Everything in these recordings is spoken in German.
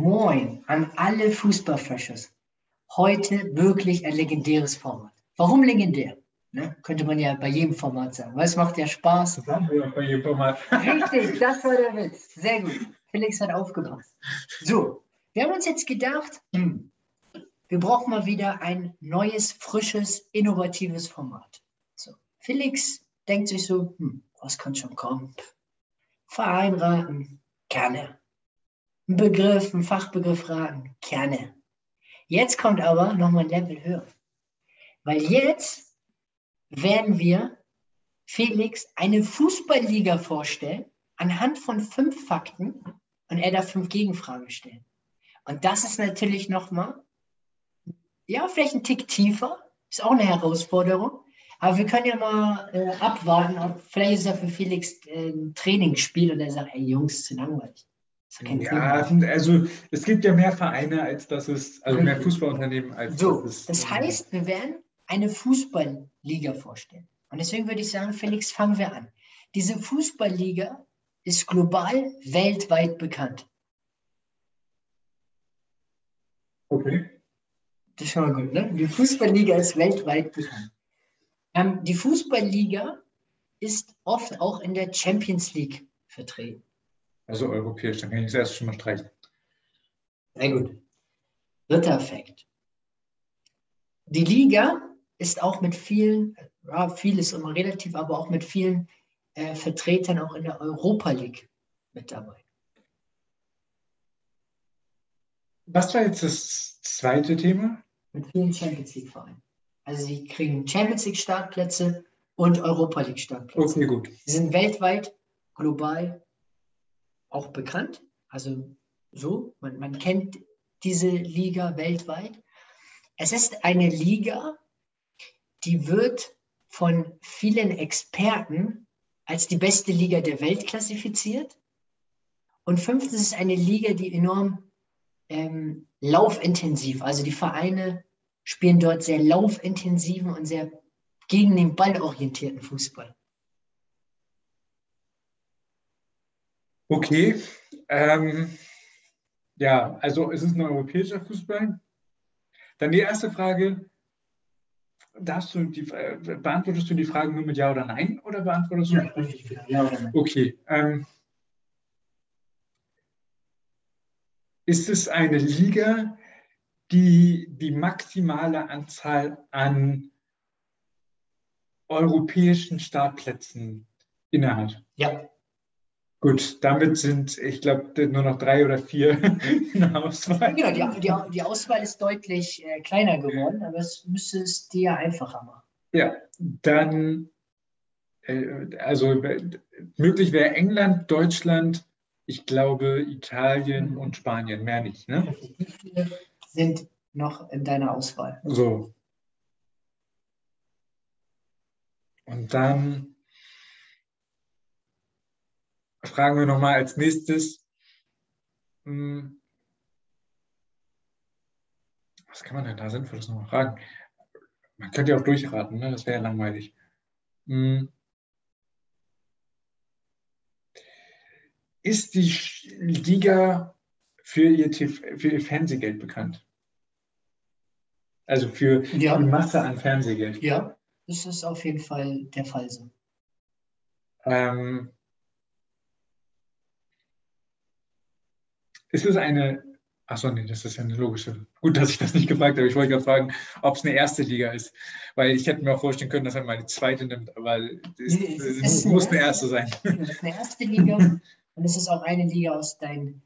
Moin an alle Fußballfreshers. Heute wirklich ein legendäres Format. Warum legendär? Ne? Könnte man ja bei jedem Format sagen, weil es macht ja Spaß. Das haben wir auch bei jedem Format. Richtig, das war der Witz. Sehr gut. Felix hat aufgepasst. So, wir haben uns jetzt gedacht, hm, wir brauchen mal wieder ein neues, frisches, innovatives Format. So, Felix denkt sich so, hm, was kann schon kommen? Verein raten, gerne. Ein Begriff, ein Fachbegriff raten, gerne. Jetzt kommt aber nochmal ein Level höher. Weil jetzt werden wir Felix eine Fußballliga vorstellen, anhand von fünf Fakten und er darf fünf Gegenfragen stellen. Und das ist natürlich nochmal, ja, vielleicht ein Tick tiefer, ist auch eine Herausforderung. Aber wir können ja mal äh, abwarten, ob vielleicht ist ja für Felix äh, ein Trainingsspiel und er sagt, ey Jungs, zu langweilig. Ja, also es gibt ja mehr Vereine, als das ist, also mehr Fußballunternehmen als so, das ist. Das heißt, wir werden eine Fußballliga vorstellen. Und deswegen würde ich sagen, Felix, fangen wir an. Diese Fußballliga ist global, weltweit bekannt. Okay. Das ist schon mal gut, ne? Die Fußballliga ist weltweit bekannt. Ähm, die Fußballliga ist oft auch in der Champions League vertreten. Also europäisch, dann kann ich das erst schon mal streichen. Sehr gut. Dritter Fakt. Die Liga ist auch mit vielen, ja, vieles immer relativ, aber auch mit vielen äh, Vertretern auch in der Europa League mit dabei. Was war jetzt das zweite Thema? Mit vielen Champions League-Vereinen. Also sie kriegen Champions League-Startplätze und Europa League-Startplätze. Okay, gut. Sie sind weltweit, global auch bekannt. Also so, man, man kennt diese Liga weltweit. Es ist eine Liga, die wird von vielen Experten als die beste Liga der Welt klassifiziert. Und fünftens ist eine Liga, die enorm ähm, laufintensiv, also die Vereine spielen dort sehr laufintensiven und sehr gegen den Ball orientierten Fußball. Okay. Ähm, ja, also es ist ein europäischer Fußball. Dann die erste Frage, darfst du die, äh, beantwortest du die Fragen nur mit Ja oder Nein oder beantwortest du? Ja, richtig, ja oder Nein. Okay. Ähm, ist es eine Liga, die die maximale Anzahl an europäischen Startplätzen innehat? Ja. Gut, damit sind, ich glaube, nur noch drei oder vier in der Auswahl. Genau, die, die, die Auswahl ist deutlich äh, kleiner geworden, aber es müsste es dir einfacher machen. Ja, dann, äh, also möglich wäre England, Deutschland, ich glaube Italien mhm. und Spanien, mehr nicht. Ne? Wie viele sind noch in deiner Auswahl? So. Und dann fragen wir nochmal als nächstes, hm, was kann man denn da Sinnvolles nochmal fragen? Man könnte ja auch durchraten, ne? das wäre ja langweilig. Hm. Ist die Liga für ihr, für ihr Fernsehgeld bekannt? Also für ja. die Masse an Fernsehgeld? Ja, das ist auf jeden Fall der Fall so. Ähm, Ist es eine, achso, nee, das ist ja eine logische. Gut, dass ich das nicht gefragt habe. Ich wollte gerade fragen, ob es eine erste Liga ist. Weil ich hätte mir auch vorstellen können, dass er mal die zweite nimmt, aber es, nee, es, es muss, muss eine erste sein. Es ist eine erste Liga und es ist auch eine Liga aus deinen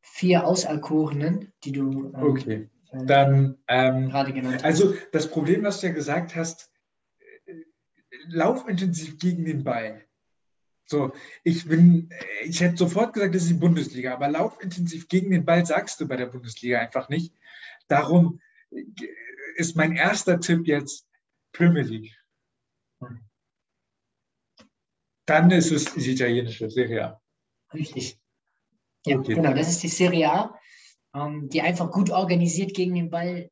vier Auserkorenen, die du ähm, okay. Äh, dann ähm, gerade genannt hast. Also das Problem, was du ja gesagt hast, äh, laufintensiv gegen den Ball. So, ich bin, ich hätte sofort gesagt, das ist die Bundesliga, aber laufintensiv gegen den Ball sagst du bei der Bundesliga einfach nicht. Darum ist mein erster Tipp jetzt Premier League. Dann ist es die italienische Serie A. Richtig. Ja, okay. genau, das ist die Serie A, ähm, die einfach gut organisiert gegen den Ball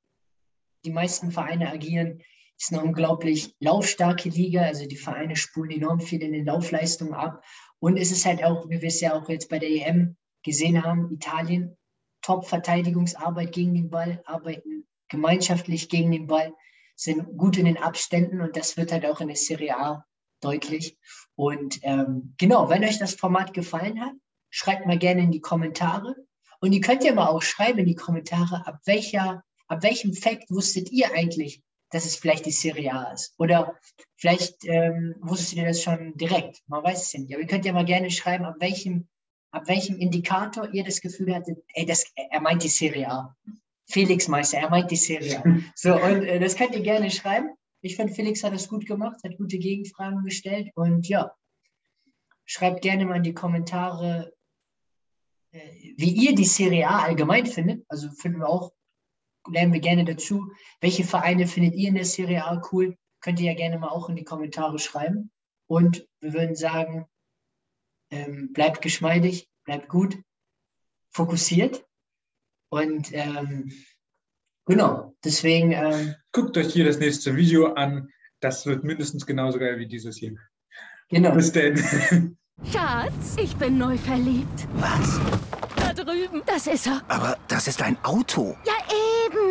die meisten Vereine agieren ist eine unglaublich laufstarke Liga. Also die Vereine spulen enorm viel in den Laufleistungen ab. Und es ist halt auch, wie wir es ja auch jetzt bei der EM gesehen haben, Italien Top-Verteidigungsarbeit gegen den Ball, arbeiten gemeinschaftlich gegen den Ball, sind gut in den Abständen und das wird halt auch in der Serie A deutlich. Und ähm, genau, wenn euch das Format gefallen hat, schreibt mal gerne in die Kommentare. Und ihr könnt ja mal auch schreiben in die Kommentare, ab welcher, ab welchem Fact wusstet ihr eigentlich, dass es vielleicht die Serie A ist? Oder vielleicht ähm, wusstet ihr das schon direkt. Man weiß es ja nicht. Aber ihr könnt ja mal gerne schreiben, ab welchem, ab welchem Indikator ihr das Gefühl hattet, ey, das, er meint die Serie A. Felix Meister, er meint die Serie. So, und äh, das könnt ihr gerne schreiben. Ich finde, Felix hat das gut gemacht, hat gute Gegenfragen gestellt und ja, schreibt gerne mal in die Kommentare, äh, wie ihr die Serie A allgemein findet. Also finden wir auch, lernen wir gerne dazu. Welche Vereine findet ihr in der Serie A cool? Könnt ihr ja gerne mal auch in die Kommentare schreiben. Und wir würden sagen, ähm, bleibt geschmeidig, bleibt gut, fokussiert und ähm, genau, deswegen. Ähm, Guckt euch hier das nächste Video an. Das wird mindestens genauso geil wie dieses hier. Genau. Bis denn. Schatz, ich bin neu verliebt. Was? Da drüben. Das ist er. Aber das ist ein Auto. Ja,